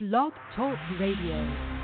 Blog Talk Radio.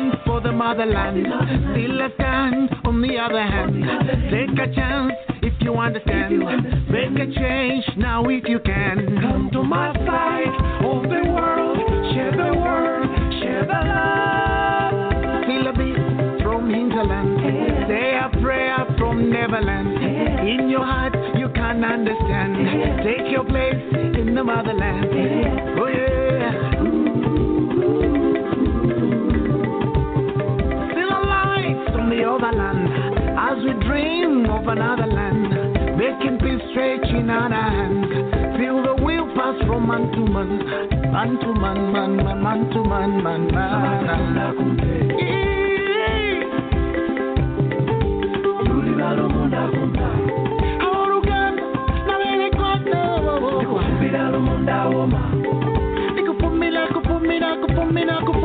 the motherland. Still a stand on the other hand. Take a chance if you understand. Make a change now if you can. Come to my side of the world. Share the word, share the love. Feel a beat from hinterland. Say a prayer from Neverland. In your heart, you can understand. Take your place in the motherland. Oh, yeah. Alive from the other land. As we dream of another land. Making peace stretch in our hands. Feel the wheel pass from man to man. Man to man, man, man, man to man, man, man. Yeah. Ahorugana, na bene kwako. Nikupumila, kupumila, kupumila, kupumila.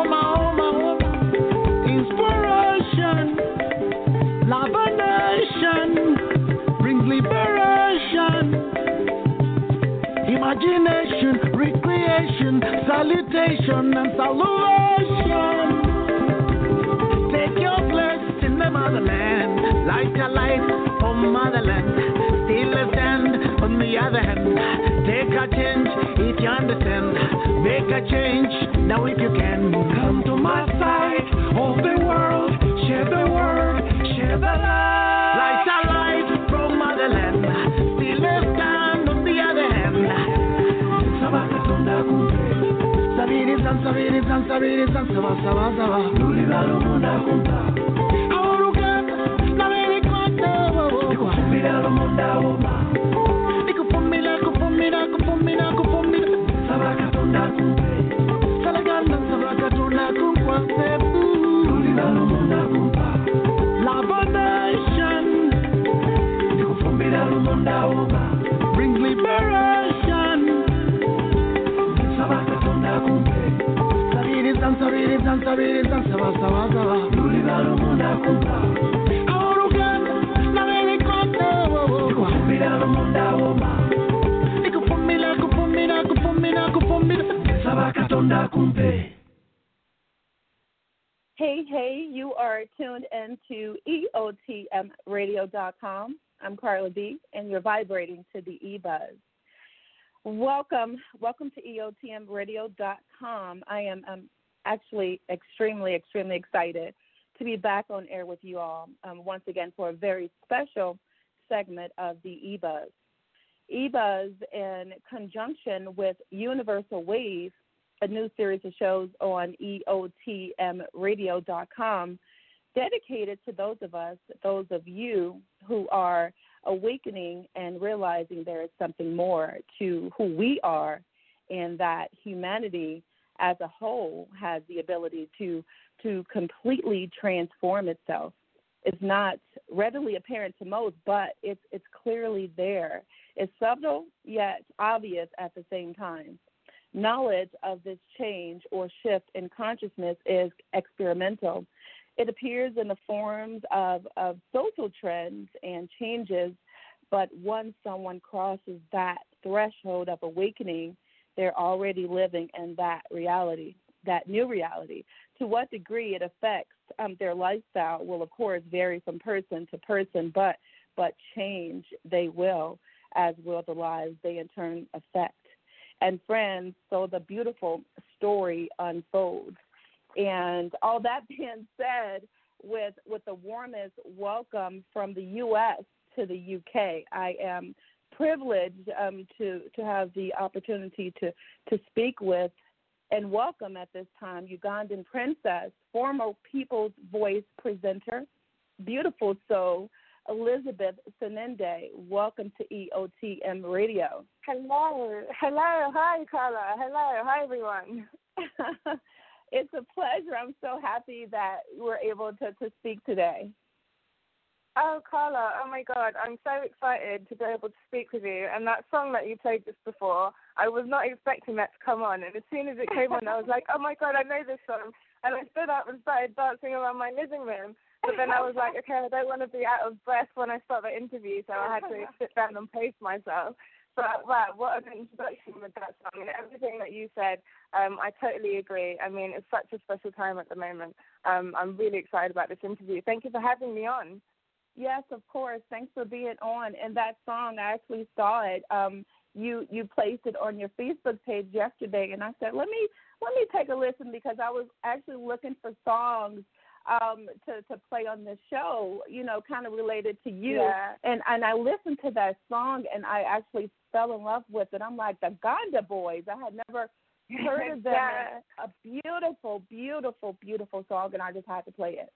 Oma. Inspiration, love a nation, brings liberation. Imagination, recreation, salutation, and salutation. Motherland, like a light from motherland. Still a stand on the other hand. Take a change if you understand. Make a change now if you can. Come to my side of the world. Share the word, share the love. Light a light from motherland. Still a stand on the other hand. Sabiri san sabiri san sabiri san saba saba saba. Ahorugana, Liberation. Sabiri sabiri sabiri kupumila. Hey, hey, you are tuned in to EOTMradio.com. I'm Carla B, and you're vibrating to the E Buzz. Welcome, welcome to EOTMradio.com. I am um, actually extremely, extremely excited to be back on air with you all um, once again for a very special segment of the E Buzz. E Buzz, in conjunction with Universal Wave, a new series of shows on EOTMradio.com dedicated to those of us, those of you who are awakening and realizing there is something more to who we are and that humanity as a whole has the ability to to completely transform itself. It's not readily apparent to most, but it's it's clearly there. It's subtle yet obvious at the same time. Knowledge of this change or shift in consciousness is experimental. It appears in the forms of, of social trends and changes, but once someone crosses that threshold of awakening, they're already living in that reality, that new reality. To what degree it affects um, their lifestyle will, of course, vary from person to person, but but change they will, as will the lives they in turn affect. And friends, so the beautiful story unfolds. And all that being said, with with the warmest welcome from the U.S. to the UK, I am privileged um, to to have the opportunity to to speak with and welcome at this time Ugandan princess, former People's Voice presenter, beautiful soul, Elizabeth Seninde. Welcome to EOTM Radio. Hello. Hello. Hi, Carla. Hello. Hi, everyone. it's a pleasure. I'm so happy that we're able to, to speak today. Oh, Carla, oh my God, I'm so excited to be able to speak with you. And that song that you played just before, I was not expecting that to come on. And as soon as it came on, I was like, oh my God, I know this song. And I stood up and started dancing around my living room. But then I was like, okay, I don't want to be out of breath when I start the interview, so I had to sit down and pace myself. But wow, what an introduction with that song and everything that you said. Um, I totally agree. I mean, it's such a special time at the moment. Um, I'm really excited about this interview. Thank you for having me on. Yes, of course. Thanks for being on. And that song, I actually saw it. Um, you you placed it on your Facebook page yesterday, and I said, let me let me take a listen because I was actually looking for songs um to to play on the show you know kind of related to you yeah. and and i listened to that song and i actually fell in love with it i'm like the Ganda boys i had never heard of them yeah. a beautiful beautiful beautiful song and i just had to play it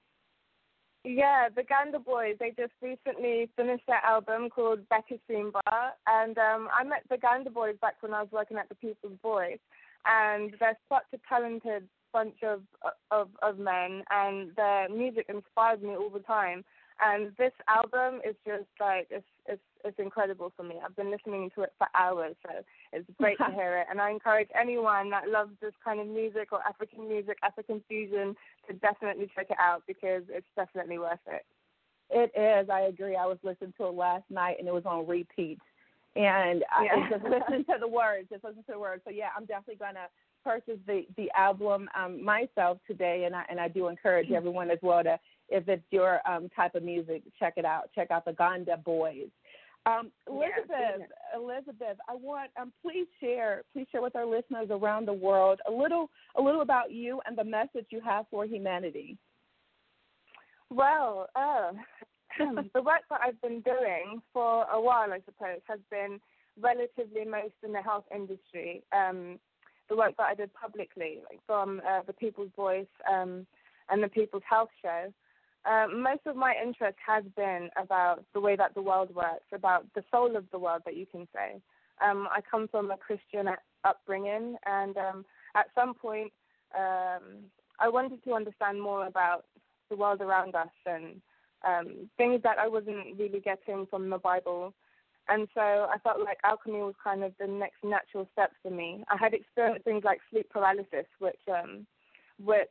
yeah, the Ganda Boys, they just recently finished their album called Becky Simba. And um, I met the Ganda Boys back when I was working at the People's Voice. And they're such a talented bunch of of of men, and their music inspires me all the time. And this album is just like it's it's it's incredible for me. I've been listening to it for hours, so it's great to hear it. And I encourage anyone that loves this kind of music or African music, African fusion, to definitely check it out because it's definitely worth it. It is. I agree. I was listening to it last night, and it was on repeat. And yeah. I just listened to the words. Just listen to the words. So yeah, I'm definitely gonna purchase the the album um, myself today, and I and I do encourage Mm-hmm. everyone as well to, if it's your um, type of music, check it out. Check out the Ganda Boys. Um, Elizabeth, yeah. Elizabeth, I want um, please share please share with our listeners around the world a little a little about you and the message you have for humanity. Well, uh, the work that I've been doing for a while, I suppose, has been relatively most in the health industry. Um, the work that I did publicly, like from uh, the People's Voice um, and the People's Health Show, uh, most of my interest has been about the way that the world works, about the soul of the world, that you can say. Um, I come from a Christian upbringing, and um, at some point, um, I wanted to understand more about the world around us and um, things that I wasn't really getting from the Bible and so I felt like alchemy was kind of the next natural step for me. I had experienced things like sleep paralysis, which um, which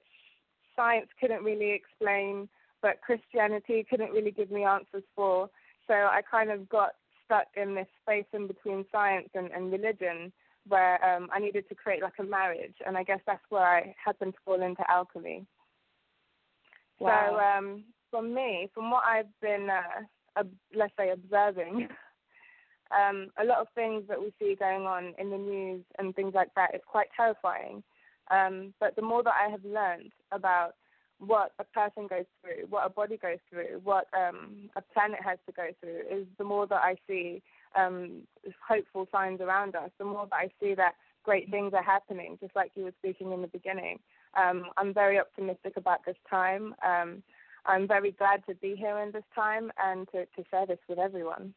science couldn't really explain, but Christianity couldn't really give me answers for. So I kind of got stuck in this space in between science and, and religion where um, I needed to create like a marriage, and I guess that's where I happened to fall into alchemy. Wow. So um, for me, from what I've been, uh, ob- let's say, observing um, a lot of things that we see going on in the news and things like that is quite terrifying. Um, but the more that I have learned about what a person goes through, what a body goes through, what um, a planet has to go through, is the more that I see um, hopeful signs around us, the more that I see that great things are happening, just like you were speaking in the beginning. Um, I'm very optimistic about this time. Um, I'm very glad to be here in this time and to, to share this with everyone.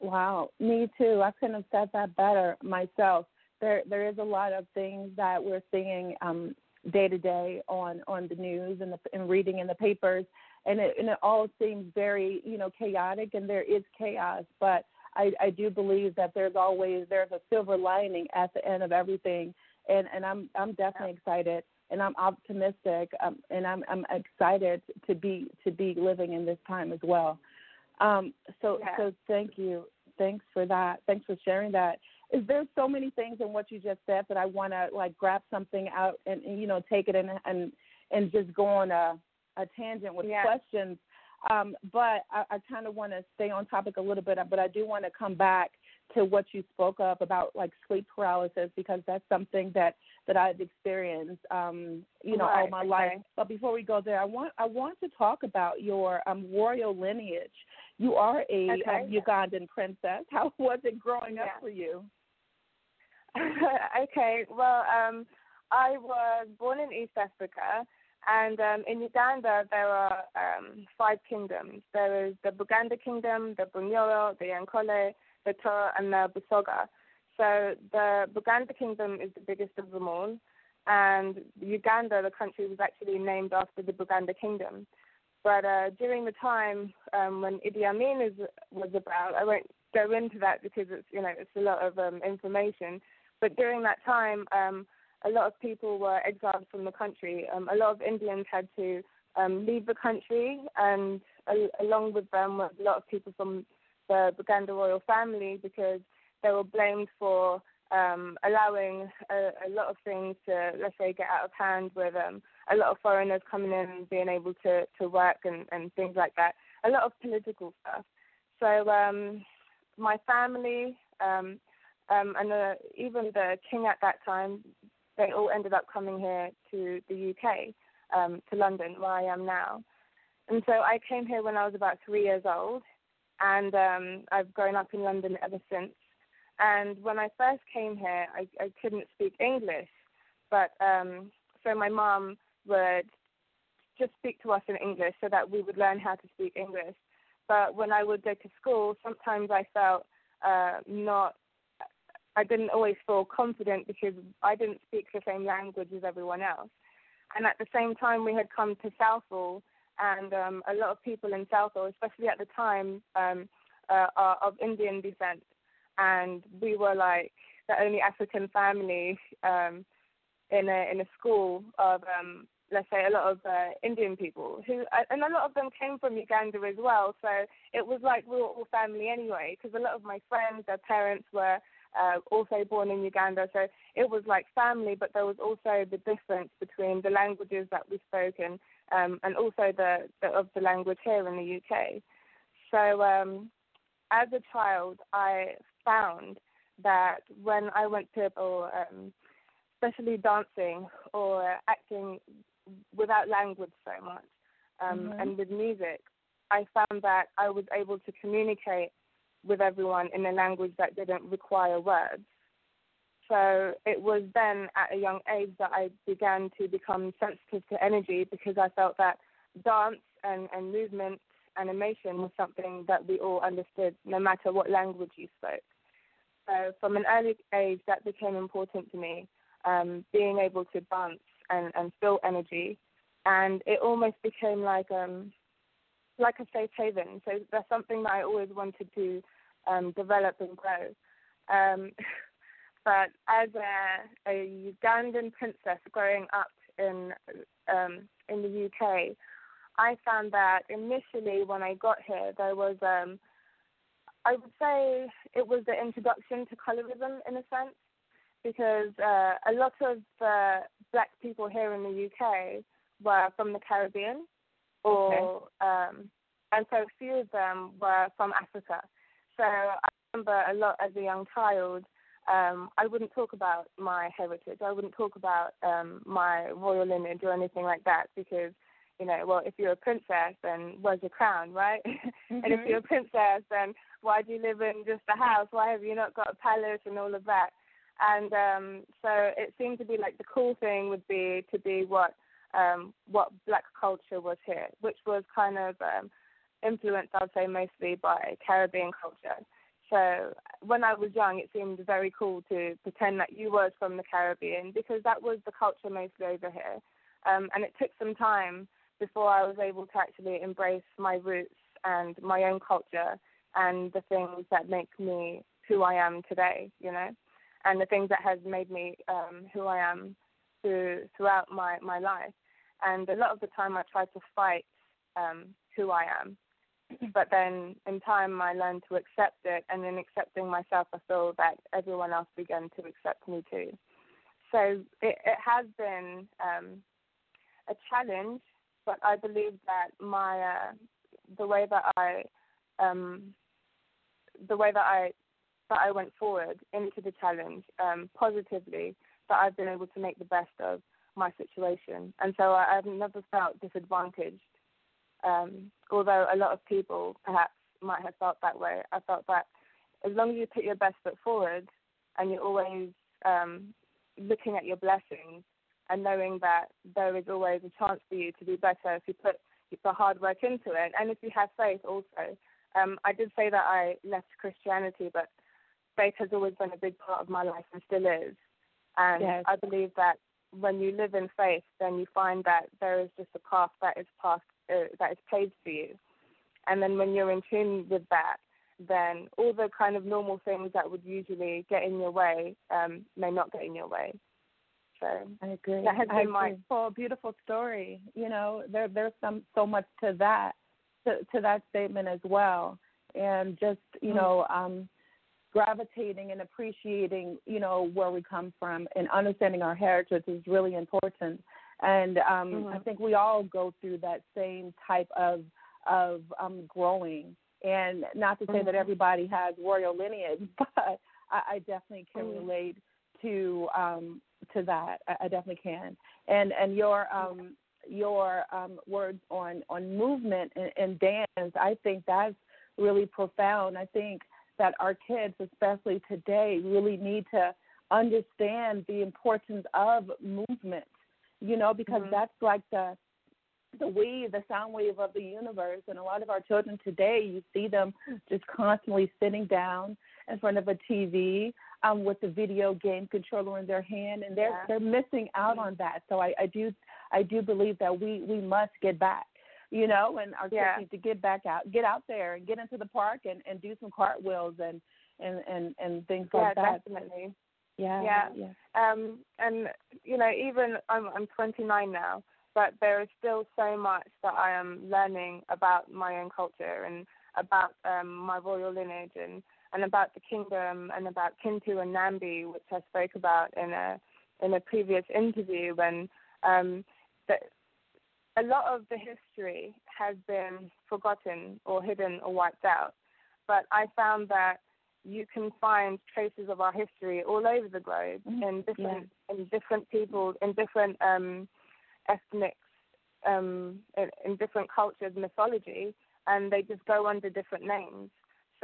Wow, me too. I couldn't have said that better myself. There, there is a lot of things that we're seeing um, day to day on on the news and, the, and reading in the papers, and it and it all seems very you know chaotic, and there is chaos. But I, I do believe that there's always there's a silver lining at the end of everything, and and I'm I'm definitely excited and I'm optimistic um, and I'm I'm excited to be to be living in this time as well. Um, so Yeah. so thank you, thanks for that, thanks for sharing that. Is there so many things in what you just said that I want to like grab something out and, and you know take it in and and just go on a a tangent with Yeah. questions. Um, but I, I kind of want to stay on topic a little bit, but I do want to come back to what you spoke of about like sleep paralysis because that's something that that I've experienced, um, you know, all Right, my okay. life. But before we go there, I want I want to talk about your um, royal lineage. You are a Okay. um, Ugandan princess. How was it growing up Yeah. for you? okay, well, um, I was born in East Africa, and um, in Uganda there are um, five kingdoms. There is the Buganda Kingdom, the Bunyoro, the Yankole, the Toro, and the Busoga. So the Buganda Kingdom is the biggest of them all, and Uganda, the country, was actually named after the Buganda Kingdom. But uh, during the time um, when Idi Amin is, was about, I won't go into that because it's you know it's a lot of um, information. But during that time, um, a lot of people were exiled from the country. Um, a lot of Indians had to um, leave the country, and al- along with them were a lot of people from the Buganda royal family because they were blamed for um, allowing a, a lot of things to, let's say, get out of hand with um, a lot of foreigners coming in and being able to, to work and, and things like that. A lot of political stuff. So um, my family um, um, and uh, even the king at that time, they all ended up coming here to the UK, um, to London, where I am now. And so I came here when I was about three years old, and um, I've grown up in London ever since. And when I first came here, I, I couldn't speak English, but um, so my mom would just speak to us in English so that we would learn how to speak English. But when I would go to school, sometimes I felt uh, not, I didn't always feel confident because I didn't speak the same language as everyone else. And at the same time, we had come to Southall, and um, a lot of people in Southall, especially at the time, um, uh, are of Indian descent and we were like the only African family um, in a in a school of um, let's say a lot of uh, Indian people who and a lot of them came from Uganda as well. So it was like we were all family anyway because a lot of my friends, their parents were uh, also born in Uganda. So it was like family, but there was also the difference between the languages that we spoke and um, and also the, the of the language here in the UK. So um, as a child, I found that when I went to, or um, especially dancing or acting without language so much, um, Mhm. and with music, I found that I was able to communicate with everyone in a language that didn't require words. So it was then at a young age that I began to become sensitive to energy because I felt that dance and, and movement and emotion was something that we all understood no matter what language you spoke. So from an early age, that became important to me, um, being able to dance and, and feel energy. And it almost became like um, like a safe haven. So that's something that I always wanted to um, develop and grow. Um, but as a, a Ugandan princess growing up in um, in the UK, I found that initially when I got here, there was, um, I would say, it was the introduction to colorism in a sense, because uh, a lot of uh, black people here in the UK were from the Caribbean, or um, and so a few of them were from Africa. So I remember a lot as a young child. Um, I wouldn't talk about my heritage. I wouldn't talk about um, my royal lineage or anything like that because you know, well, if you're a princess, then where's your crown, right? and if you're a princess, then why do you live in just a house? Why have you not got a palace and all of that? And um, so it seemed to be like the cool thing would be to be what um, what black culture was here, which was kind of um, influenced, I'd say, mostly by Caribbean culture. So when I was young, it seemed very cool to pretend that you was from the Caribbean because that was the culture mostly over here. Um, and it took some time before I was able to actually embrace my roots and my own culture and the things that make me who I am today, you know, and the things that has made me um, who I am through, throughout my, my life. And a lot of the time I try to fight um, who I am. But then in time I learned to accept it, and in accepting myself, I feel that everyone else began to accept me too. So it, it has been um, a challenge, but I believe that my uh, the way that I um, the way that I that I went forward into the challenge um, positively, that I've been able to make the best of my situation, and so I, I've never felt disadvantaged. Um, although a lot of people perhaps might have felt that way, I felt that as long as you put your best foot forward and you're always um, looking at your blessings and knowing that there is always a chance for you to do better if you put the hard work into it and if you have faith also. Um, I did say that I left Christianity, but faith has always been a big part of my life and still is. And yes. I believe that when you live in faith, then you find that there is just a path that is passed, uh, that is paved for you. And then when you're in tune with that, then all the kind of normal things that would usually get in your way um, may not get in your way. So I agree. That has I been my. Well, beautiful story. You know, there there's some so much to that to to that statement as well, and just you Mhm. know um, gravitating and appreciating you know where we come from and understanding our heritage is really important. And um, Mhm. I think we all go through that same type of of um, growing. And not to say that Mhm. everybody has royal lineage, but I, I definitely can Mhm. relate to um, to that. I, I definitely can. And and your um, your um, words on on movement and, and dance, I think that's really profound. I think that our kids, especially today, really need to understand the importance of movement. You know, because Mhm. that's like the the wave, the sound wave of the universe. And a lot of our children today, you see them just constantly sitting down in front of a TV um, with the video game controller in their hand, and they're Yeah. they're missing out Mhm. on that. So I, I do I do believe that we we must get back. You know, and our kids Yeah. need to get back out, get out there, and get into the park and and do some cartwheels and and and and things yeah, like that. definitely. Yeah, Yeah. yeah. Um, and you know, even I'm I'm 29 now, but there is still so much that I am learning about my own culture and about um, my royal lineage and and about the kingdom and about Kintu and Nambi, which I spoke about in a in a previous interview. When um, that a lot of the history has been forgotten or hidden or wiped out, but I found that you can find traces of our history all over the globe Mhm. in different in different people in different um, ethnic um, in, in different cultures mythology, and they just go under different names.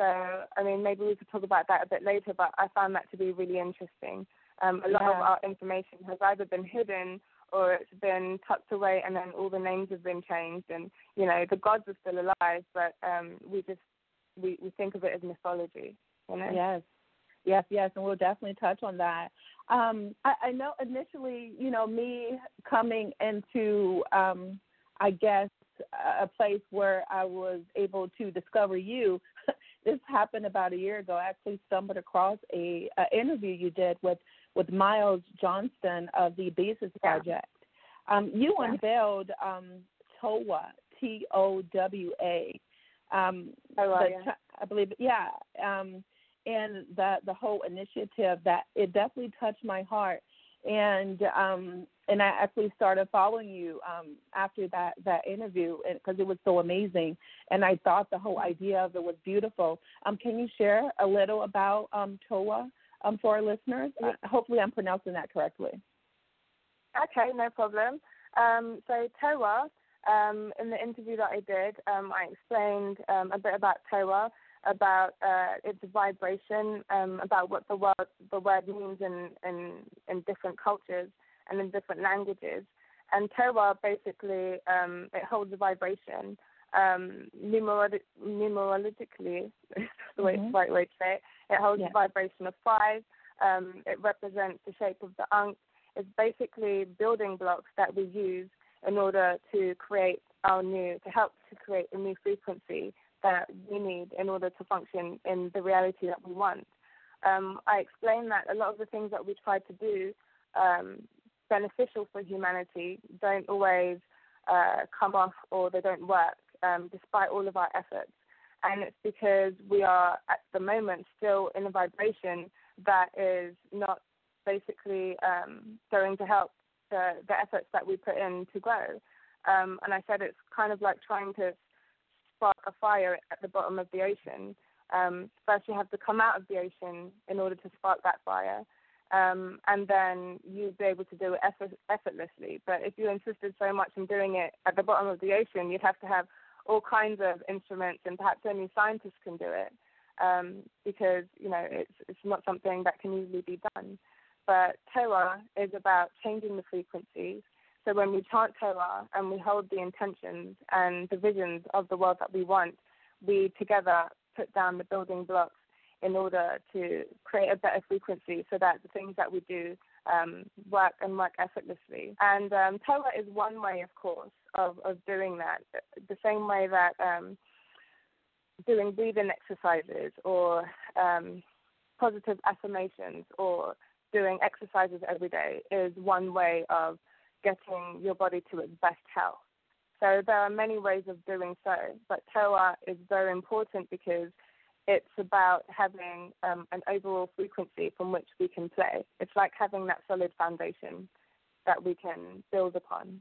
So I mean, maybe we could talk about that a bit later. But I found that to be really interesting. Um, a lot of our information has either been hidden or it's been tucked away, and then all the names have been changed. And you know, the gods are still alive, but um, we just we, we think of it as mythology. You know? Yes, yes, yes, and we'll definitely touch on that. Um, I, I know initially, you know, me coming into, um, I guess, a place where I was able to discover you. This happened about a year ago. I actually stumbled across a, a interview you did with with Miles Johnston of the Basis Yeah. Project. Um, you Yeah. unveiled um, TOWA, T O W A. Um, the. I believe, yeah. Um, and the the whole initiative that it definitely touched my heart, and um, and I actually started following you um, after that that interview because it was so amazing, and I thought the whole idea of it was beautiful. Um, can you share a little about um, TOA um, for our listeners? Uh, hopefully, I'm pronouncing that correctly. Okay, no problem. Um, so TOA, um, in the interview that I did, um, I explained um, a bit about TOA, about uh, its vibration, um, about what the word the word means in, in in different cultures and in different languages. And TOA basically um, it holds a vibration. Um, numerolo- numerologically, is the way, Mhm. right way to say it. It holds Yeah. a vibration of five. Um, it represents the shape of the Ankh It's basically building blocks that we use in order to create our new, to help to create a new frequency that we need in order to function in the reality that we want. Um, I explained that a lot of the things that we try to do um, beneficial for humanity don't always uh, come off or they don't work um, despite all of our efforts. And it's because we are at the moment still in a vibration that is not basically um, going to help the, the efforts that we put in to grow. Um, and I said it's kind of like trying to spark a fire at the bottom of the ocean. Um, first, you have to come out of the ocean in order to spark that fire, um, and then you'd be able to do it effort- effortlessly. But if you insisted so much on doing it at the bottom of the ocean, you'd have to have all kinds of instruments, and perhaps only scientists can do it um, because you know it's it's not something that can easily be done. But TOWA is about changing the frequencies. So when we chant TOWA and we hold the intentions and the visions of the world that we want, we together put down the building blocks in order to create a better frequency so that the things that we do um, work and work effortlessly. And um, TOWA is one way, of course, of, of doing that. The same way that um, doing breathing exercises or um, positive affirmations or doing exercises every day is one way of getting your body to its best health. So there are many ways of doing so, but TOWA is very important because it's about having um, an overall frequency from which we can play. It's like having that solid foundation that we can build upon.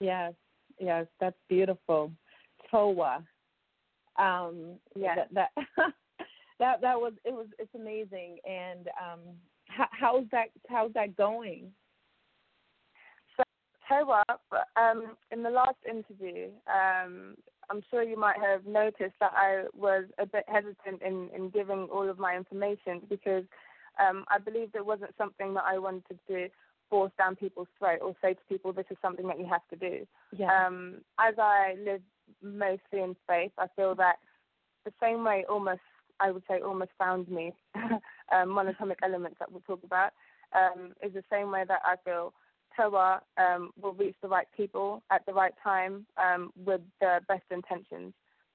Yes, yes, that's beautiful. TOWA. Um, yeah, that that, that that was it was it's amazing. And um, how, how's that how's that going? So TOWA, um, in the last interview, um, I'm sure you might have noticed that I was a bit hesitant in, in giving all of my information because um, I believed it wasn't something that I wanted to force down people's throat or say to people this is something that you have to do. Yeah. Um, as I live mostly in faith, I feel that the same way almost I would say almost found me um, monatomic elements that we'll talk about um, is the same way that I feel TOWA um, will reach the right people at the right time um, with the best intentions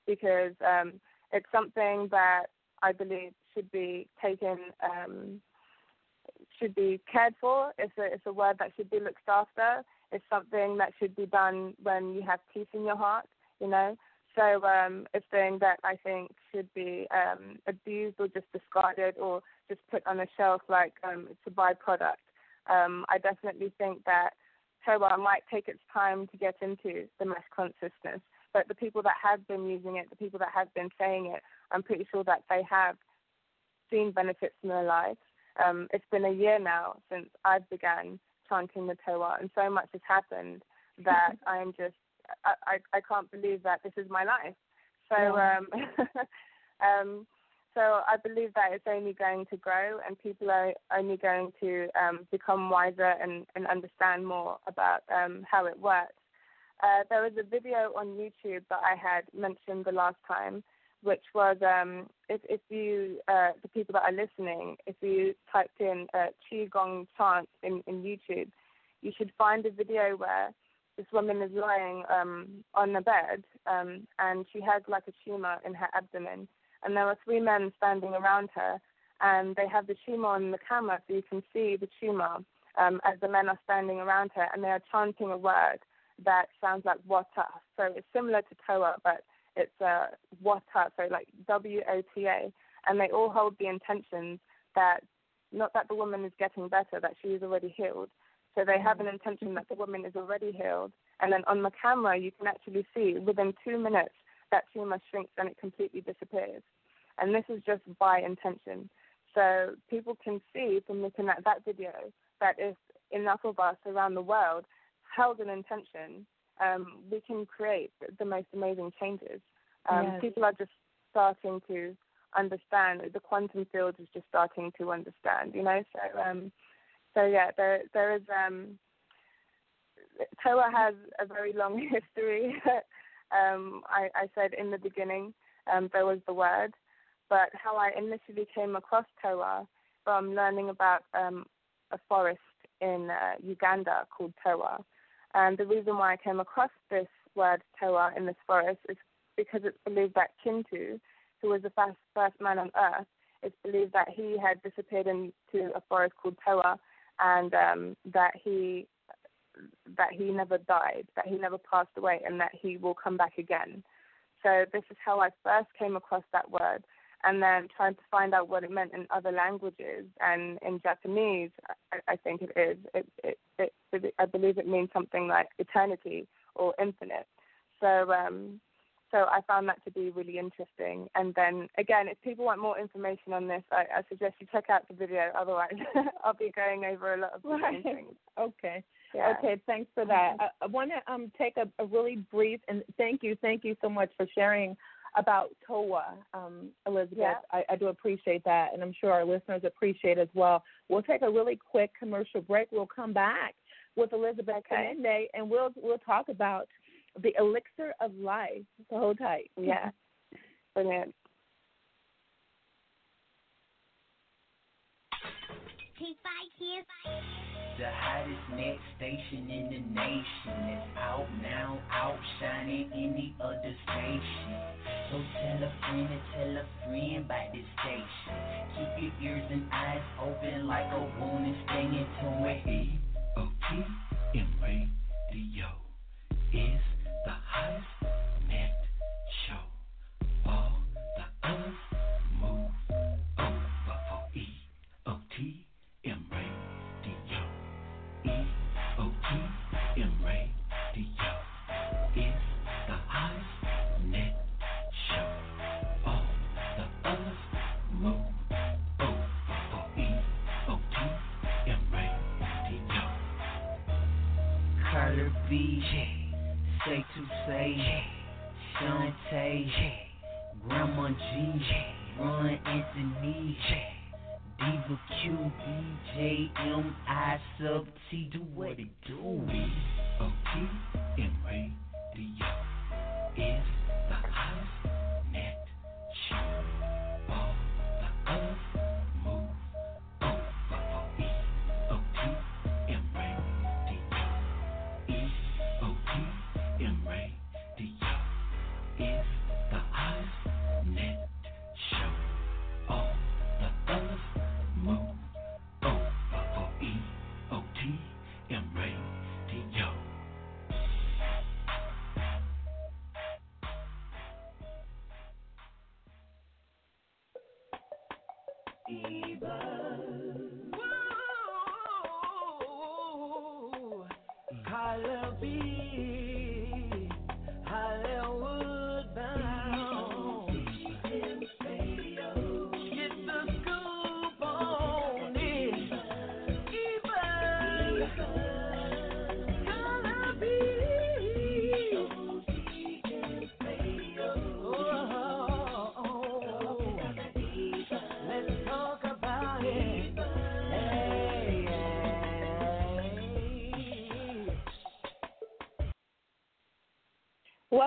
because um, it's something that I believe should be taken, um, should be cared for. It's a, it's a word that should be looked after. It's something that should be done when you have peace in your heart, you know. So um, it's something that I think should be um, abused or just discarded or just put on a shelf like it's a byproduct um, I definitely think that TOWA might take its time to get into the mass consciousness. But the people that have been using it, the people that have been saying it, I'm pretty sure that they have seen benefits in their lives. Um, it's been a year now since I've began chanting the TOWA, and so much has happened that I am just I, I, I can't believe that this is my life. So yeah. um, um, so I believe that it's only going to grow, and people are only going to um, become wiser and, and understand more about um, how it works. Uh, there was a video on YouTube that I had mentioned the last time, which was um, if, if you, uh, the people that are listening, if you typed in uh, Qigong chant in, in YouTube, you should find a video where this woman is lying um, on a bed um, and she has like a tumor in her abdomen and there are three men standing around her, and they have the tumor on the camera, so you can see the tumor um, as the men are standing around her, and they are chanting a word that sounds like wata. So it's similar to Toa, but it's uh, wata, so like W O T A, and they all hold the intentions that not that the woman is getting better, that she is already healed. So they have an intention that the woman is already healed, and then on the camera you can actually see within two minutes that tumor shrinks and it completely disappears. And this is just by intention. So people can see from looking at that video that if enough of us around the world held an intention, um, we can create the most amazing changes. Um, yes. People are just starting to understand. The quantum field is just starting to understand. You know, so um, so yeah, there there is. Um, TOWA has a very long history. um, I, I said in the beginning um, there was the word, but how I initially came across TOWA from learning about um, a forest in uh, Uganda called TOWA. And the reason why I came across this word TOWA in this forest is because it's believed that Kintu, who was the first first man on Earth, it's believed that he had disappeared into a forest called Tewa, and um, that he that he never died, that he never passed away, and that he will come back again. So this is how I first came across that word, and then trying to find out what it meant in other languages. And in Japanese, I, I think it is. It, it, it, it, I believe it means something like eternity or infinite. So um, so I found that to be really interesting. And then again, if people want more information on this, I, I suggest you check out the video. Otherwise, I'll be going over a lot of right. things. Okay. Yeah. Okay. Thanks for that. I, I want to um, take a, a, really brief and thank you, thank you so much for sharing about TOA, um, Elizabeth. Yeah. I, I, do appreciate that, and I'm sure our listeners appreciate as well. We'll take a really quick commercial break. We'll come back with Elizabeth okay. And we'll we'll talk about the elixir of life. So hold tight. Yeah. Brilliant. The hottest net station in the nation is out now, outshining any other station. So tell a friend and tell a friend about this station. Keep your ears and eyes open like a wound and stay into it. E O T M radio is the hottest net show. All the others Holla B,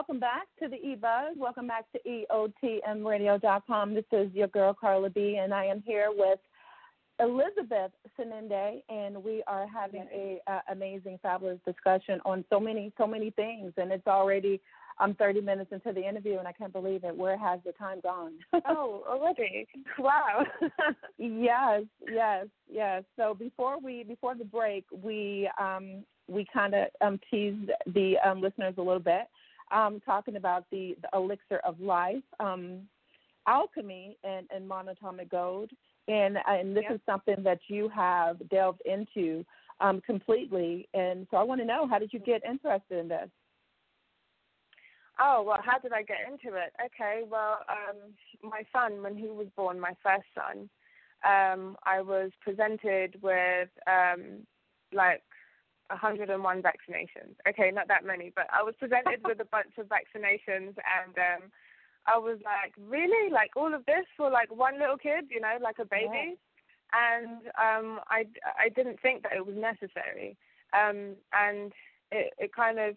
Welcome back to the eBuzz. Welcome back to EOTMRadio.com. This is your girl Carla B, and I am here with Elizabeth Seninde, and we are having a uh, amazing, fabulous discussion on so many, so many things. And it's already I'm 30 minutes into the interview, and I can't believe it. Where has the time gone? oh, already? Wow. yes, yes, yes. So before we before the break, we um, we kind of um, teased the um, listeners a little bit, um, talking about the, the elixir of life, um, alchemy, and, and monatomic gold, and and this is something that you have delved into um, completely. And so I want to know, how did you get interested in this? Oh well, how did I get into it? Okay, well, um, my son, when he was born, my first son, um, I was presented with um, like 101 vaccinations. Okay, not that many, but I was presented with a bunch of vaccinations, and um, I was like, really, like all of this for like one little kid, you know, like a baby. And um, I I didn't think that it was necessary, um, and it it kind of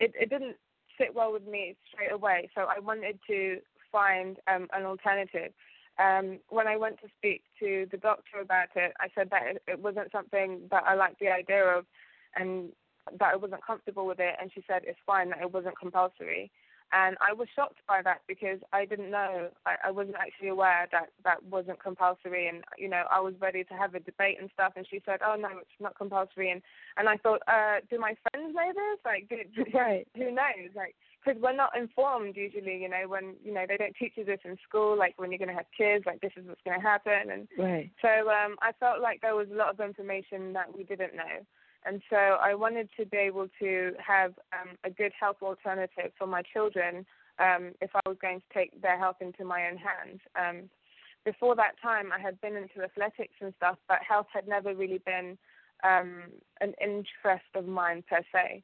it, it didn't sit well with me straight away. So I wanted to find um, an alternative. Um, when I went to speak to the doctor about it, I said that it, wasn't something that I liked the idea of, and that I wasn't comfortable with it. And she said it's fine that it wasn't compulsory. And I was shocked by that because I didn't know, I, I wasn't actually aware that that wasn't compulsory. And, you know, I was ready to have a debate and stuff. And she said, oh, no, it's not compulsory. And, and I thought, uh, do my friends know this? Like, do, do, right. who knows? Like, because we're not informed usually, you know, when, you know, they don't teach you this in school, like when you're going to have kids, like this is what's going to happen. And right. so um, I felt like there was a lot of information that we didn't know. And so I wanted to be able to have um, a good health alternative for my children um, if I was going to take their health into my own hands. Um, before that time, I had been into athletics and stuff, but health had never really been um, an interest of mine per se.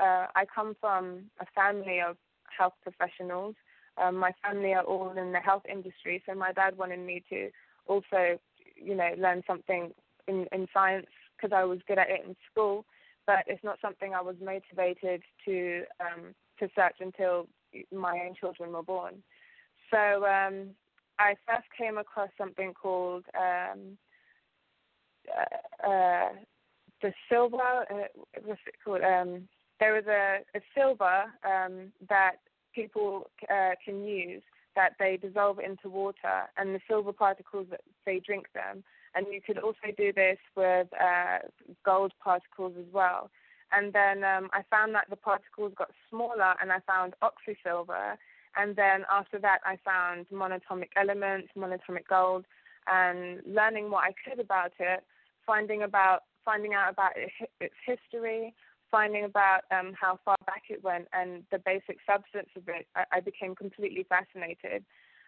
Uh, I come from a family of health professionals. Um, my family are all in the health industry, so my dad wanted me to also, you know, learn something in, in science because I was good at it in school, but it's not something I was motivated to um, to search until my own children were born. So um, I first came across something called um, uh, uh, the silver. Uh, what's it called? Um, there was a, a silver um, that people uh, can use that they dissolve into water, and the silver particles that they drink them and you could also do this with uh, gold particles as well. And then um, I found that the particles got smaller, and I found oxysilver. And then after that, I found monatomic elements, monatomic gold, and learning what I could about it, finding about finding out about its history, finding about um, how far back it went, and the basic substance of it. I, I became completely fascinated,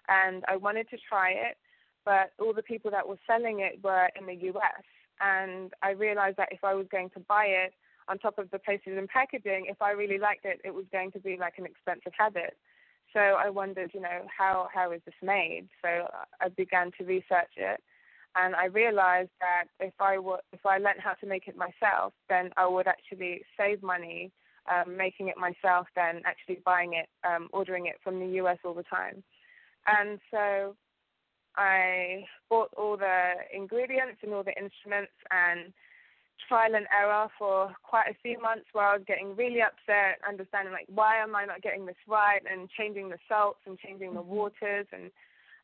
and I wanted to try it but all the people that were selling it were in the US. And I realized that if I was going to buy it, on top of the places and packaging, if I really liked it, it was going to be like an expensive habit. So I wondered, you know, how how is this made? So I began to research it, and I realized that if I were if I learned how to make it myself, then I would actually save money um, making it myself than actually buying it, um, ordering it from the US all the time. And so I bought all the ingredients and all the instruments and trial and error for quite a few months where I was getting really upset, understanding like why am I not getting this right and changing the salts and changing the waters and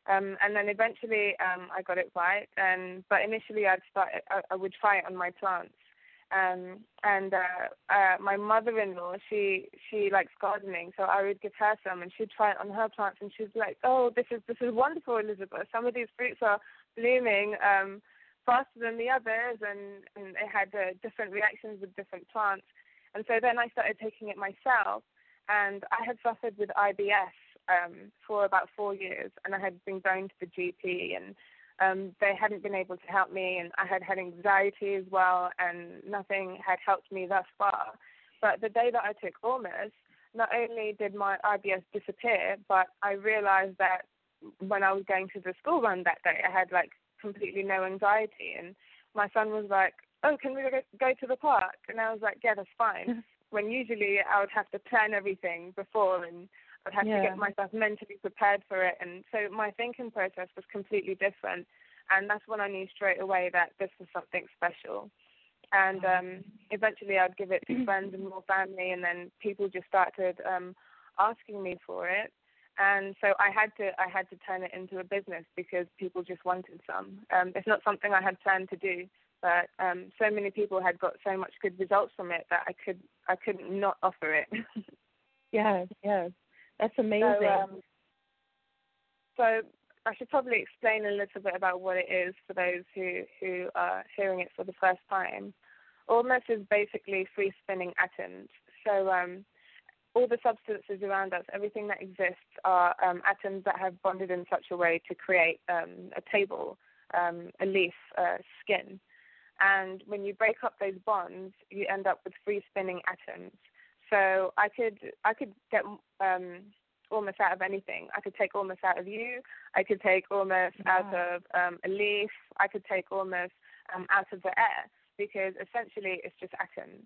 um and then eventually um I got it right and but initially I'd start I, I would try it on my plants. Um, and uh, uh, my mother-in-law, she she likes gardening, so I would give her some, and she'd try it on her plants, and she'd be like, "Oh, this is this is wonderful, Elizabeth. Some of these fruits are blooming um, faster than the others, and and it had uh, different reactions with different plants." And so then I started taking it myself, and I had suffered with IBS um, for about four years, and I had been going to the GP and um, they hadn't been able to help me, and I had had anxiety as well, and nothing had helped me thus far. But the day that I took Ormus, not only did my IBS disappear, but I realized that when I was going to the school run that day, I had like completely no anxiety. And my son was like, "Oh, can we go, go to the park?" And I was like, "Yeah, that's fine." when usually I would have to plan everything before and I'd have yeah. to get myself mentally prepared for it. And so my thinking process was completely different. And that's when I knew straight away that this was something special. And um, eventually I'd give it to friends and more family, and then people just started um, asking me for it. And so I had to I had to turn it into a business because people just wanted some. Um, it's not something I had planned to do, but um, so many people had got so much good results from it that I could I couldn't not offer it. yes, yes. That's amazing. So, um, so I should probably explain a little bit about what it is for those who who are hearing it for the first time. Ormus is basically free spinning atoms. So um, all the substances around us, everything that exists, are um, atoms that have bonded in such a way to create um, a table, um, a leaf, uh, skin. And when you break up those bonds, you end up with free spinning atoms. So I could I could get um, Ormus out of anything. I could take ormus out of you. I could take ormus yeah. out of um, a leaf. I could take ormus um, out of the air because essentially it's just atoms.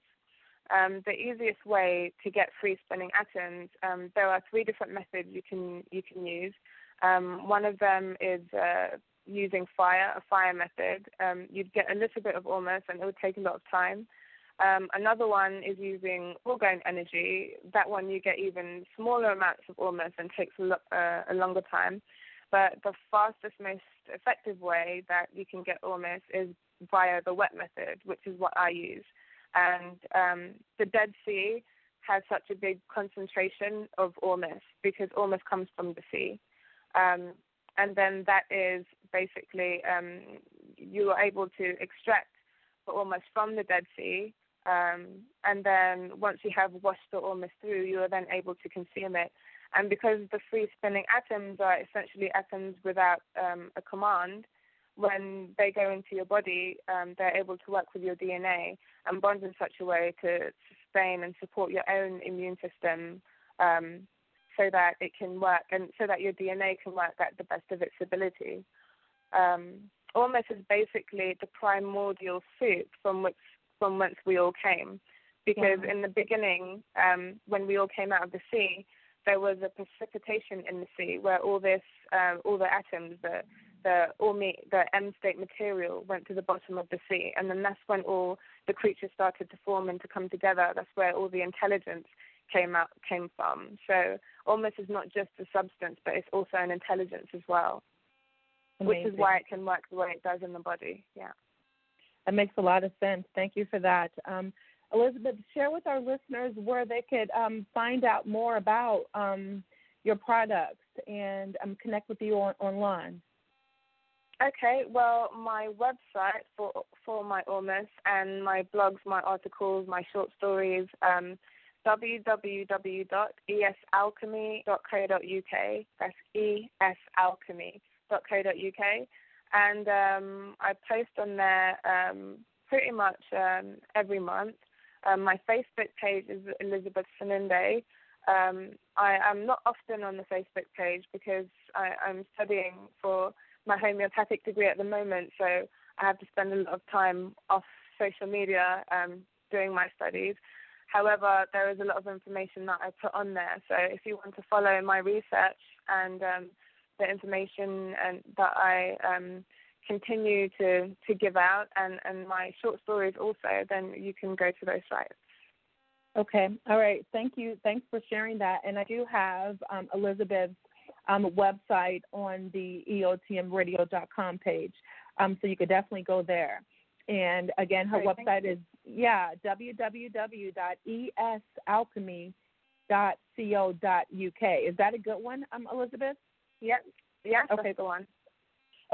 Um, the easiest way to get free spinning atoms, um, there are three different methods you can you can use. Um, one of them is uh, using fire, a fire method. Um, you'd get a little bit of ormus, and it would take a lot of time. Um, another one is using orgone energy. That one you get even smaller amounts of ormus and takes a, lo- uh, a longer time. But the fastest, most effective way that you can get ormus is via the wet method, which is what I use. And um, the Dead Sea has such a big concentration of ormus because ormus comes from the sea. Um, and then that is basically um, you are able to extract the ormus from the Dead Sea. Um, and then once you have washed the ormus through, you are then able to consume it. And because the free spinning atoms are essentially atoms without um, a command, when they go into your body, um, they're able to work with your DNA and bond in such a way to sustain and support your own immune system um, so that it can work and so that your DNA can work at the best of its ability. Um, ormus is basically the primordial soup from which from whence we all came, because Mm-hmm. in the beginning, um, when we all came out of the sea, there was a precipitation in the sea where all this, uh, all the atoms, the the ORME, the M state material went to the bottom of the sea, and then that's when all the creatures started to form and to come together. That's where all the intelligence came out came from. So ormus is not just a substance, but it's also an intelligence as well, which is why it can work the way it does in the body. Yeah. That makes a lot of sense. Thank you for that. Um, Elizabeth, share with our listeners where they could um, find out more about um, your products and um, connect with you on, online. Okay, well, my website for for my Ormus and my blogs, my articles, my short stories, um, www.esalchemy.co.uk. That's esalchemy.co.uk, and um, I post on there um, pretty much um, every month. Um, my Facebook page is Elizabeth Seninde. Um, I am not often on the Facebook page because I, I'm studying for my homeopathic degree at the moment, so I have to spend a lot of time off social media um, doing my studies. However, there is a lot of information that I put on there. So if you want to follow my research and the information and that I um, continue to, to give out and, and my short stories also, then you can go to those sites. Okay. All right. Thank you. Thanks for sharing that. And I do have um, Elizabeth's um, website on the eotmradio.com page, um, so you could definitely go there. And again, her Great, website is yeah www.esalchemy.co.uk. Is that a good one, um, Elizabeth? Yep. Yes, Okay. the one.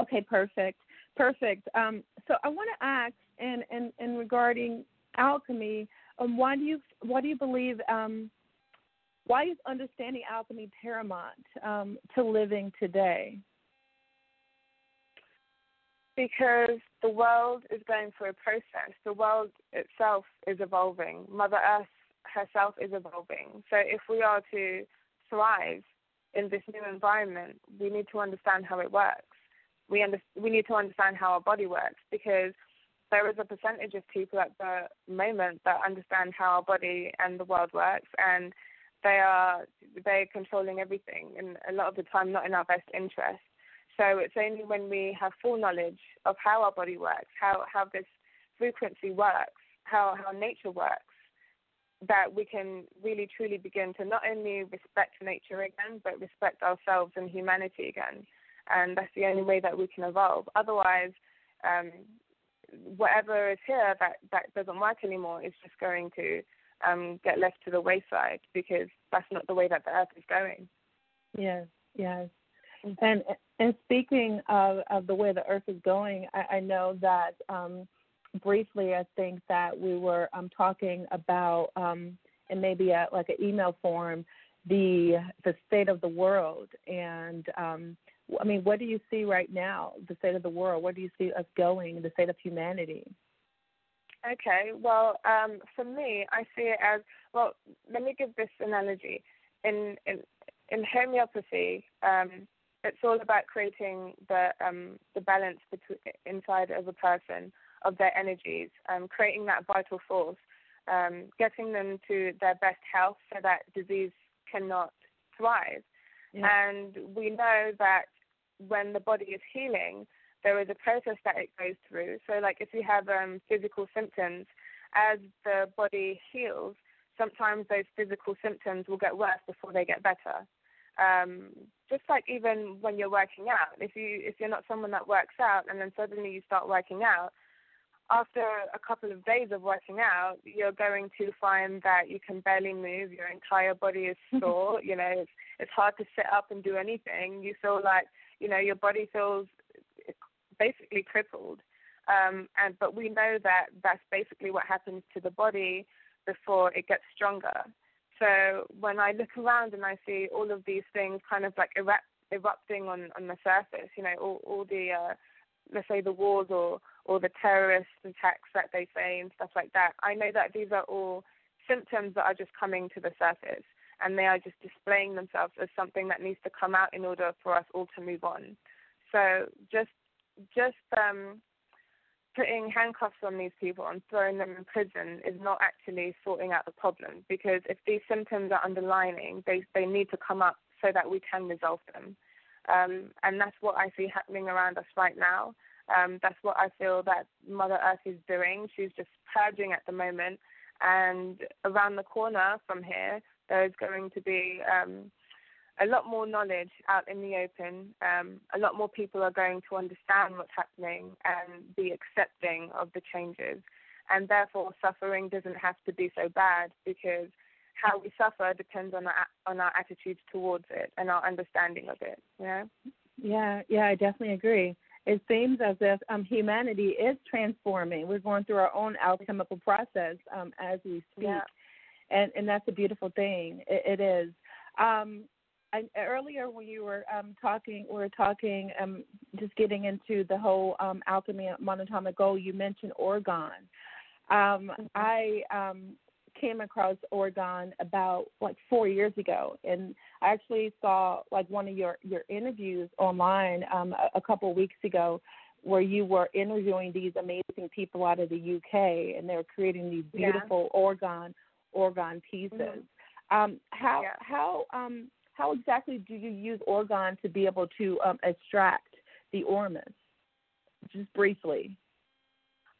Okay, perfect, perfect. Um, so I want to ask, and in, in regarding alchemy, um, why do you why do you believe um, why is understanding alchemy paramount um, to living today? Because the world is going through a process. The world itself is evolving. Mother Earth herself is evolving. So if we are to thrive in this new environment, we need to understand how it works. We under, we need to understand how our body works because there is a percentage of people at the moment that understand how our body and the world works and they are they're controlling everything and a lot of the time not in our best interest. So it's only when we have full knowledge of how our body works, how, how this frequency works, how, how nature works, that we can really truly begin to not only respect nature again, but respect ourselves and humanity again. And that's the only way that we can evolve. Otherwise, um, whatever is here that, that doesn't work anymore is just going to um, get left to the wayside because that's not the way that the earth is going. Yes, yes. And and speaking of, of the way the earth is going, I, I know that um, briefly I think that we were um, talking about um, and maybe a, like an email form the the state of the world and um, I mean what do you see right now the state of the world where do you see us going the state of humanity Okay, well, um, for me, I see it as well. Let me give this analogy. In in, in homeopathy, um, it's all about creating the um, the balance between inside of a person of their energies, um, creating that vital force, um, getting them to their best health so that disease cannot thrive. Yeah. And we know that when the body is healing, there is a process that it goes through. So, like if you have um, physical symptoms, as the body heals, sometimes those physical symptoms will get worse before they get better. Um, just like even when you're working out, if you if you're not someone that works out and then suddenly you start working out, after a couple of days of working out, you're going to find that you can barely move. Your entire body is sore. you know, it's it's hard to sit up and do anything. You feel like you know your body feels basically crippled. Um, and but we know that that's basically what happens to the body before it gets stronger. So when I look around and I see all of these things kind of like erupt, erupting on on the surface, you know, all all the uh, let's say the wars or or the terrorist attacks that they say and stuff like that. I know that these are all symptoms that are just coming to the surface and they are just displaying themselves as something that needs to come out in order for us all to move on. So just just um, putting handcuffs on these people and throwing them in prison is not actually sorting out the problem because if these symptoms are underlining, they they need to come up so that we can resolve them. Um, and that's what I see happening around us right now. Um, that's what I feel that Mother Earth is doing. She's just purging at the moment, and around the corner from here, there is going to be um, a lot more knowledge out in the open. Um, a lot more people are going to understand what's happening and be accepting of the changes. And therefore, suffering doesn't have to be so bad because how we suffer depends on our on our attitudes towards it and our understanding of it. Yeah. Yeah, yeah, I definitely agree. It seems as if um, humanity is transforming. We're going through our own alchemical process um, as we speak, yeah. and and that's a beautiful thing. it, it is. Um, I, earlier when you were um, talking, we were talking, um, just getting into the whole um, alchemy monatomic gold. You mentioned orgone. Um, mm-hmm. I um, came across orgone about like four years ago, and I actually saw like one of your your interviews online um, a, a couple of weeks ago, where you were interviewing these amazing people out of the UK, and they were creating these beautiful yeah. Oregon orgone pieces. Mm-hmm. Um, how yeah. how um, how exactly do you use orgone to be able to um, extract the ormus? Just briefly.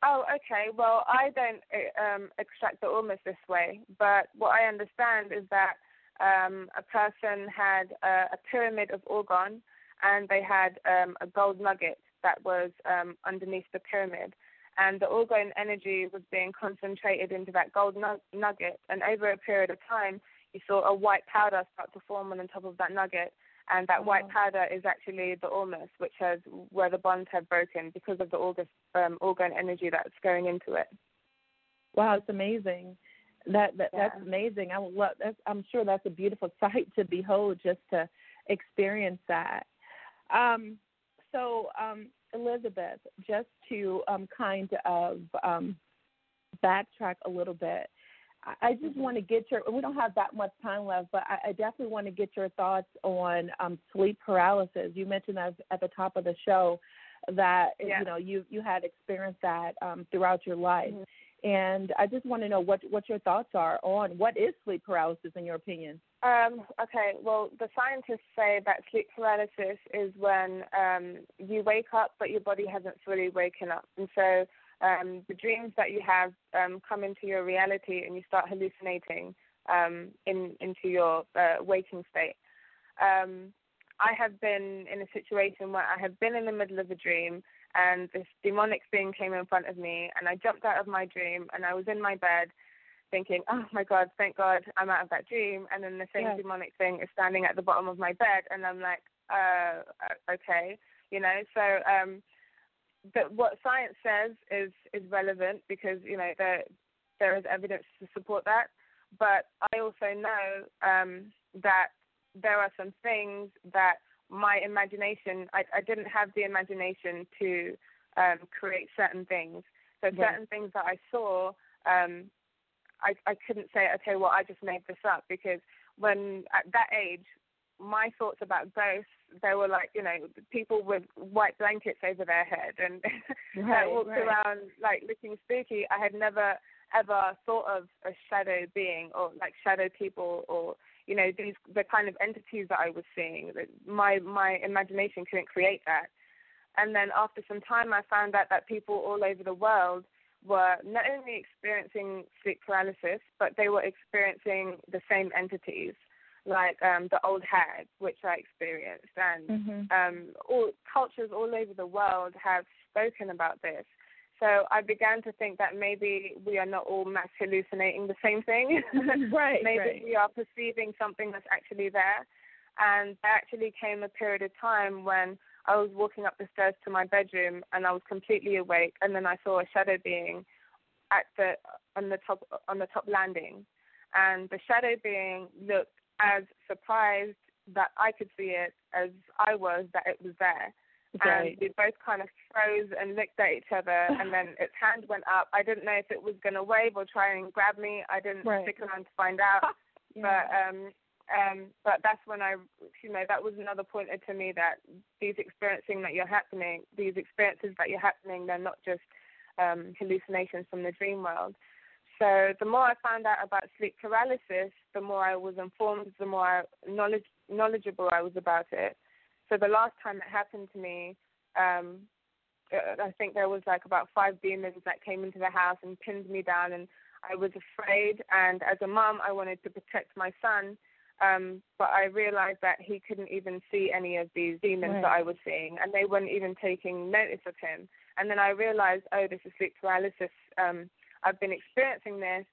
Oh, okay. Well, I don't um, extract the ormus this way, but what I understand is that um, a person had a, a pyramid of orgone and they had um, a gold nugget that was um, underneath the pyramid. And the orgone energy was being concentrated into that gold nugget. And over a period of time, you saw a white powder start to form on the top of that nugget and that white powder is actually the ormus, which has where the bonds have broken because of the orgone, um, orgone energy that's going into it. Wow, it's amazing. That, that yeah. that's amazing. I would love. That's, I'm sure that's a beautiful sight to behold, just to experience that. Um, so, um, Elizabeth, just to um, kind of um, backtrack a little bit, I just want to get your. We don't have that much time left, but I, I definitely want to get your thoughts on um, sleep paralysis. You mentioned that at the top of the show that yeah. you know you you had experienced that um, throughout your life, mm-hmm. and I just want to know what what your thoughts are on what is sleep paralysis in your opinion. Um, okay, well, the scientists say that sleep paralysis is when um, you wake up but your body hasn't fully woken up, and so um, the dreams that you have um, come into your reality and you start hallucinating um, in into your uh, waking state. Um, I have been in a situation where I have been in the middle of a dream and this demonic thing came in front of me and I jumped out of my dream and I was in my bed thinking, oh my God, thank God I'm out of that dream. And then the same yeah. demonic thing is standing at the bottom of my bed and I'm like, uh, okay, you know, so um, that what science says is is relevant because you know there there is evidence to support that. But I also know um, that there are some things that my imagination I, I didn't have the imagination to um, create certain things. So certain things that I saw, um, I I couldn't say okay, well I just made this up because when at that age my thoughts about ghosts, they were like, you know, people with white blankets over their head and right, that walked right. around like looking spooky. I had never ever thought of a shadow being or like shadow people or you know these the kind of entities that I was seeing. My my imagination couldn't create that. And then after some time, I found out that people all over the world were not only experiencing sleep paralysis, but they were experiencing the same entities, like um, the old hag, which I experienced, and mm-hmm. um, all cultures all over the world have spoken about this. So I began to think that maybe we are not all mass hallucinating the same thing. right. maybe right. we are perceiving something that's actually there. And there actually came a period of time when I was walking up the stairs to my bedroom and I was completely awake, and then I saw a shadow being at the on the top on the top landing, and the shadow being looked as surprised that I could see it as I was that it was there. Right. And we both kind of froze and looked at each other, and then its hand went up. I didn't know if it was going to wave or try and grab me. I didn't Right. stick around to find out. Yeah. But um, um, but that's when I, you know, that was another pointer to me that these experiencing that you're happening, these experiences that you're happening, they're not just um, hallucinations from the dream world. So the more I found out about sleep paralysis, the more I was informed, the more knowledge, knowledgeable I was about it. So the last time it happened to me, um, uh, I think there was like about five demons that came into the house and pinned me down, and I was afraid. And as a mom, I wanted to protect my son, um, but I realized that he couldn't even see any of these demons Right. that I was seeing, and they weren't even taking notice of him. And then I realized, oh, this is sleep paralysis. Um, I've been experiencing this,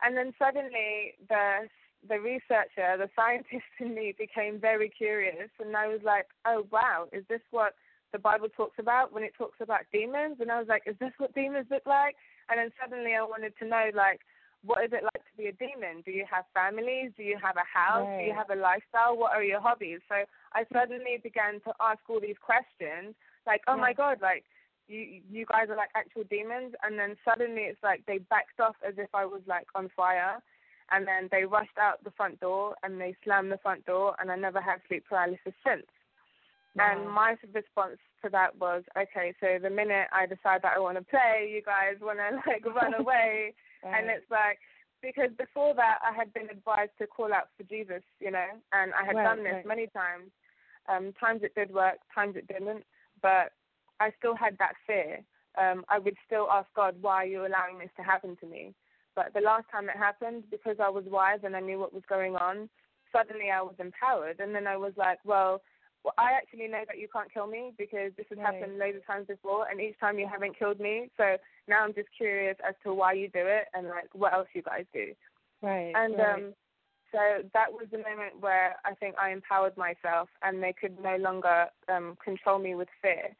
and then suddenly the the researcher, the scientist in me became very curious, and I was like, oh wow, is this what the Bible talks about when it talks about demons? And I was like, is this what demons look like? And then suddenly I wanted to know, like, what is it like to be a demon? Do you have families? Do you have a house? Do you have a lifestyle? What are your hobbies? So I suddenly began to ask all these questions, like, oh my God, like, you you guys are like actual demons and then suddenly it's like they backed off as if I was like on fire and then they rushed out the front door and they slammed the front door and I never had sleep paralysis since. And my response to that was, okay, so the minute I decide that I want to play, you guys want to like run away, and it's like because before that I had been advised to call out for Jesus, you know, and I had Right, done this right. many times. Um, times it did work, times it didn't, but I still had that fear. Um, I would still ask God, why are you allowing this to happen to me? But the last time it happened, because I was wise and I knew what was going on, suddenly I was empowered. And then I was like, well, well I actually know that you can't kill me because this has Right. happened loads of times before, and each time you haven't killed me. So now I'm just curious as to why you do it and like what else you guys do. Right. And right. um, so that was the moment where I think I empowered myself, and they could no longer um, control me with fear.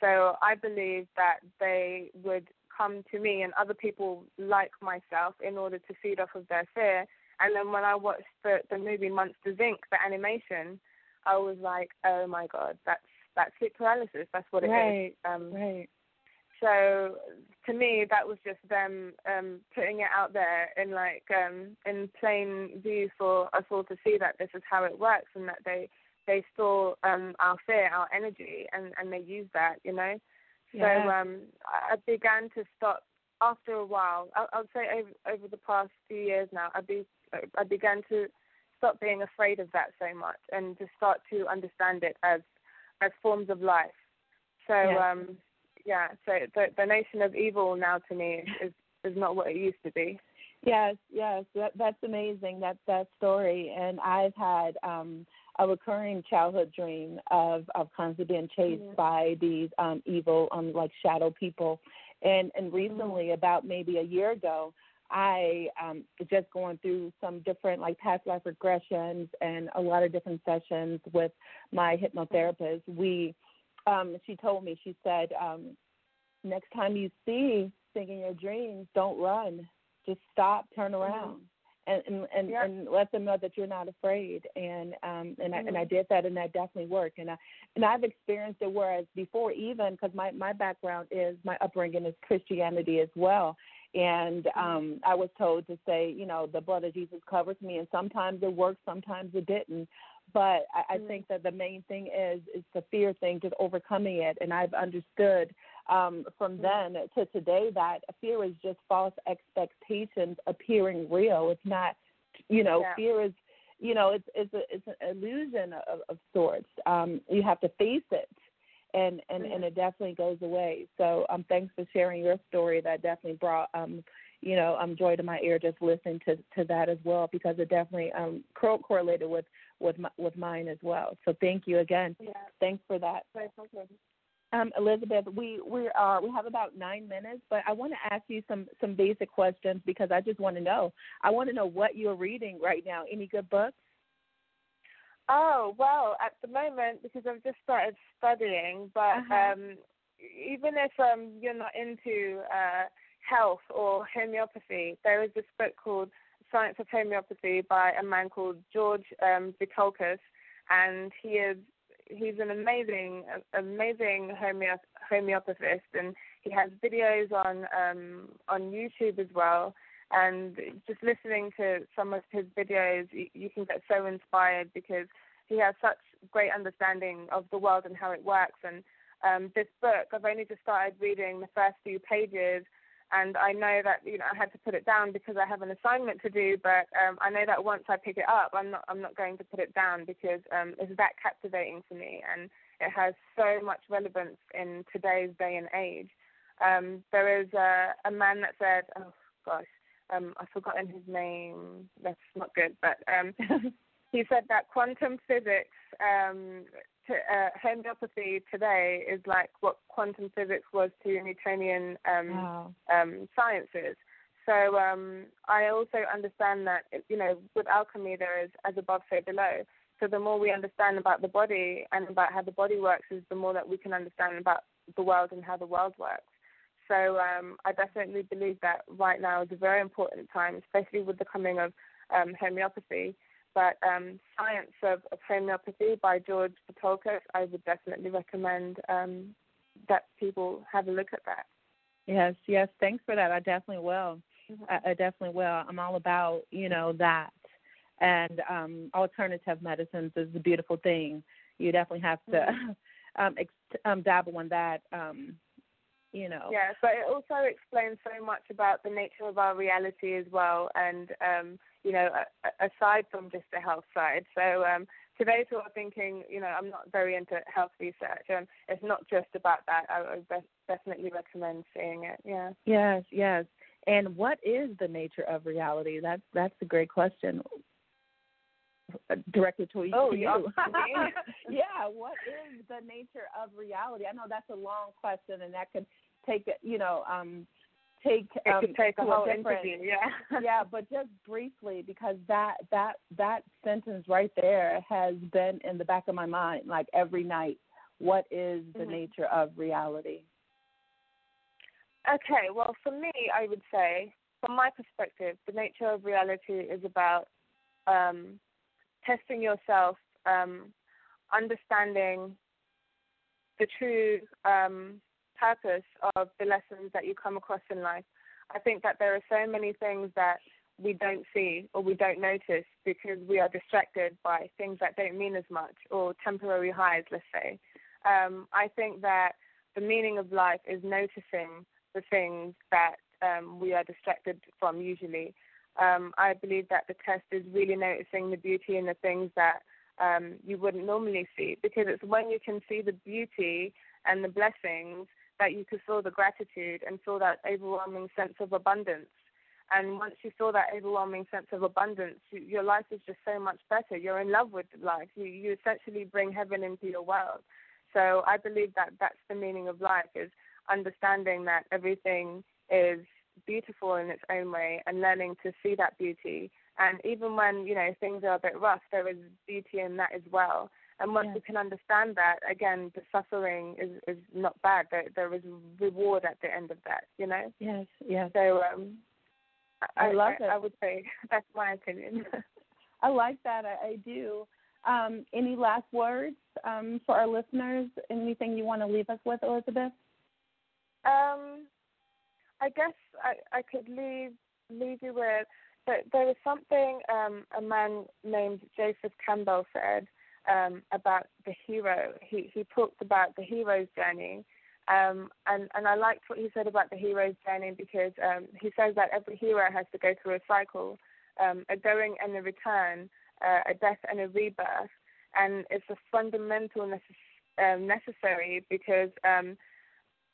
So I believe that they would come to me and other people like myself in order to feed off of their fear. And then when I watched the, the movie Monsters Inc., the animation, I was like, oh my god, that's that's sleep paralysis. That's what it is. right. Um, right. so to me, that was just them um, putting it out there in like um, in plain view for us all to see that this is how it works, and that they they store um, our fear, our energy, and and they use that, you know. So um, I began to stop after a while. I, I would say over over the past few years now, I be I began to stop being afraid of that so much, and to start to understand it as as forms of life. So Yeah. um, yeah, so the the notion of evil now to me is is not what it used to be. Yes, yes, that, that's amazing. That that story, and I've had um, a recurring childhood dream of of constantly being chased Mhm. by these um, evil, um, like shadow people, and and recently, about maybe a year ago, I um, just going through some different like past life regressions and a lot of different sessions with my hypnotherapist. We, um, she told me, she said, um, next time you see thinking your dreams, don't run. Just stop, turn around, and and and, Yeah. and let them know that you're not afraid. And um and I and I Mhm. did that, and that definitely worked. And I and I've experienced it. Whereas before, even because my my background is my upbringing is Christianity as well. And um I was told to say, you know, the blood of Jesus covers me, and sometimes it worked, sometimes it didn't. But I, I Mhm. think that the main thing is is the fear thing, just overcoming it. And I've understood um, from then to today that fear is just false expectations appearing real. It's not, you know, Yeah. fear is, you know, it's it's a, it's an illusion of, of sorts. Um, you have to face it, and and and it definitely goes away. So um, thanks for sharing your story. That definitely brought um, you know, um, joy to my ear just listening to to that as well because it definitely um co- correlated with with my, with mine as well. So thank you again. Yeah. Thanks for that. Um, Elizabeth, we we are we have about nine minutes, but I want to ask you some some basic questions because I just want to know. I want to know what you're reading right now. Any good books? Oh well, at the moment because I've just started studying, but Uh-huh. um, even if um, you're not into uh, health or homeopathy, there is this book called Science of Homeopathy by a man called George um, and he is he's an amazing amazing homeo- homeopathist, and he has videos on um, on YouTube as well. And just listening to some of his videos, you, you can get so inspired because he has such great understanding of the world and how it works. And um, this book, I've only just started reading the first few pages, and I know that you know I had to put it down because I have an assignment to do. But um, I know that once I pick it up, I'm not I'm not going to put it down because um, it's that captivating for me, and it has so much relevance in today's day and age. Um, there is a, a man that said, oh gosh, um, I've forgotten his name. That's not good, but um, he said that quantum physics um, to, uh, homeopathy today is like what quantum physics was to Newtonian um, Wow. um, sciences. So um, I also understand that you know with alchemy there is as above so below. So the more we understand about the body and about how the body works, is the more that we can understand about the world and how the world works. So um, I definitely believe that right now is a very important time, especially with the coming of um, homeopathy. But um, Science of, of Homeopathy by George Vithoulkas, I would definitely recommend um, that people have a look at that. Yes, yes. Thanks for that. I definitely will. Mhm. I, I definitely will. I'm all about you know that, and um, alternative medicines is a beautiful thing. You definitely have to um, ex- um, dabble in that. Um, you know. Yeah, but it also explains so much about the nature of our reality as well, and um, you know, aside from just the health side. So um, those who are thinking, you know, I'm not very into health research, and it's not just about that. I would def- definitely recommend seeing it. Yeah. Yes, yes. And what is the nature of reality? That's that's a great question. Directed to, Oh, to yeah. you. yeah. What is the nature of reality? I know that's a long question, and that could take you know um take It um could take a whole interview. Yeah. yeah, but just briefly because that that that sentence right there has been in the back of my mind like every night. What is the Mhm. nature of reality? Okay, well, for me, I would say, from my perspective, the nature of reality is about um, testing yourself, um, understanding the true um, purpose of the lessons that you come across in life. I think that there are so many things that we don't see or we don't notice because we are distracted by things that don't mean as much or temporary highs, let's say. Um, I think that the meaning of life is noticing the things that um, we are distracted from usually. Um, I believe that the test is really noticing the beauty in the things that um, you wouldn't normally see because it's when you can see the beauty and the blessings that you could feel the gratitude and feel that overwhelming sense of abundance. And once you feel that overwhelming sense of abundance, you, your life is just so much better. You're in love with life. You, you essentially bring heaven into your world. So I believe that that's the meaning of life is understanding that everything is beautiful in its own way and learning to see that beauty. And even when, you know, things are a bit rough, there is beauty in that as well. And once Yeah. you can understand that, again, the suffering is, is not bad. There, there is reward at the end of that, you know? Yes, yes. So um, I love it. I would say that's my opinion. I like that. I, I do. Um, any last words um, for our listeners? Anything you want to leave us with, Elizabeth? Um, I guess I, I could leave leave you with that there was something um, a man named Joseph Campbell said um, about the hero. He he talked about the hero's journey, um, and and I liked what he said about the hero's journey because um, he says that every hero has to go through a cycle, um, a going and a return, uh, a death and a rebirth, and it's a fundamental necess- um, necessary because um,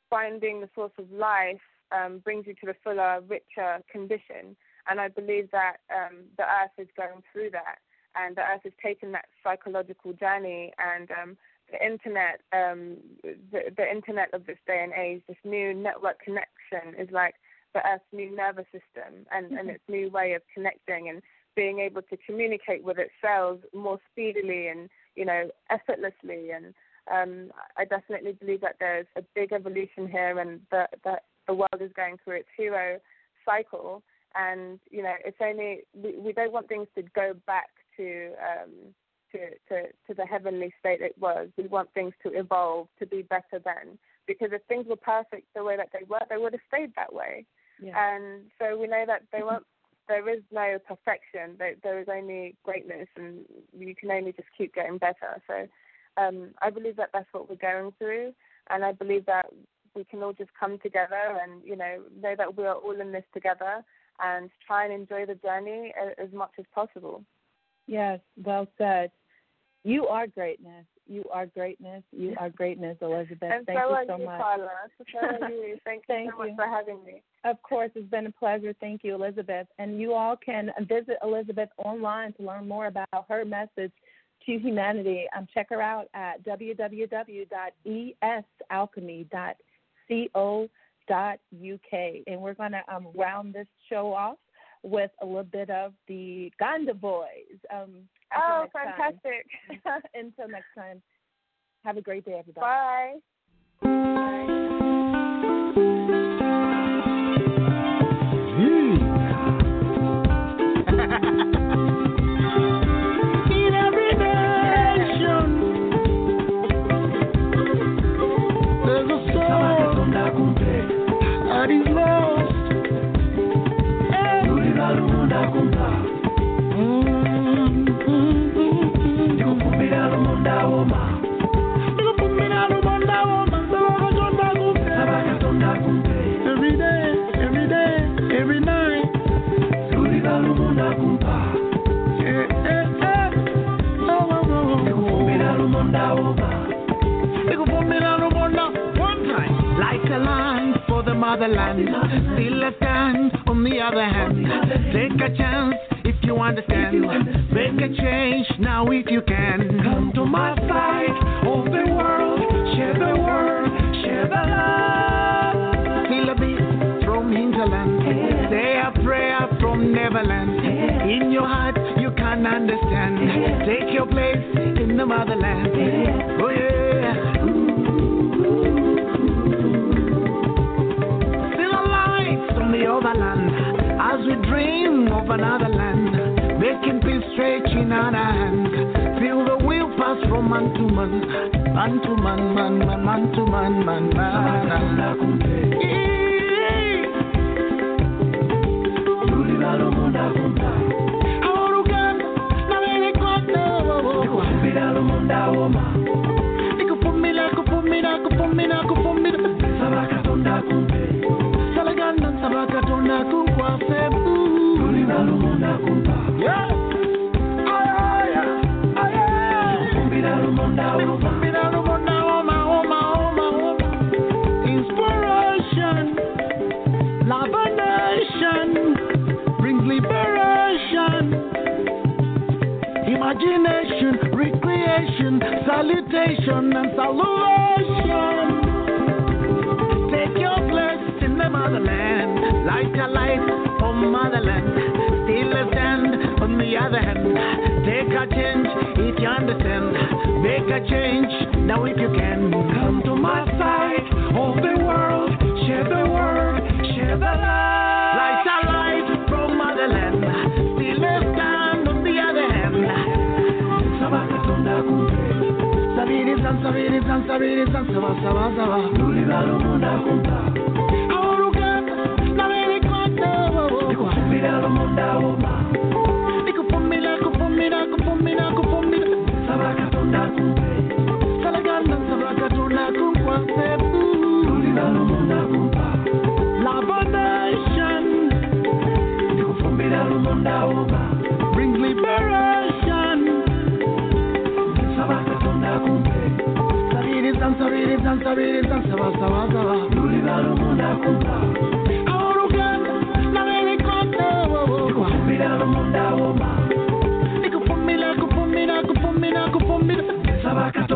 finding the source of life um, brings you to the fuller, richer condition. And I believe that um, the earth is going through that, and the earth is taking that psychological journey. And um, the internet, um, the, the internet of this day and age, this new network connection is like the earth's new nervous system and, mm-hmm. and its new way of connecting and being able to communicate with its cells more speedily and you know effortlessly and um, I definitely believe that there's a big evolution here and that that the world is going through its hero cycle and you know it's only we, we don't want things to go back to um, to, to to the heavenly state it was we want things to evolve to be better then because if things were perfect the way that they were they would have stayed that way yeah. and so we know that they won't there is no perfection. There, there is only greatness, and you can only just keep getting better. So, um, I believe that that's what we're going through, and I believe that we can all just come together and you know know that we are all in this together and try and enjoy the journey as, as much as possible. Yes, well said. You are greatness. You are greatness. You are greatness, Elizabeth. And Thank so you so you, much. Carla. So you. Thank, Thank you so you. much for having me. Of course, it's been a pleasure. Thank you, Elizabeth. And you all can visit Elizabeth online to learn more about her message to humanity. Um, check her out at www.esalchemy.co.uk. And we're going to um, round this show off with a little bit of the Ganda Boys. Um, oh, fantastic. until next time, have a great day, everybody. Bye. In the motherland. Still a stand on the other hand. Take a chance if you understand. Make a change now if you can. Come to my side of the world. Share the word, share the love. Feel a beat from hinterland. Say a prayer from Neverland. In your heart, you can understand. Take your place in the motherland. We dream of another land. Making peace stretch in our hands. Feel the wheel pass from man to man, man to man, man, man, man to man, man, man. Nikupumila, salutation, and salutation. Take your place in the motherland, light a light from motherland. A stand on the other hand. Take a change if you understand. Make a change now if you can. Come to my side of the world. Share the word, share the love. Light a light from motherland. A stand on the other hand. Sabiri san, sabiri san, sabiri san, saba, saba, saba. Ahorugana, A nation. Liberation. Sabiri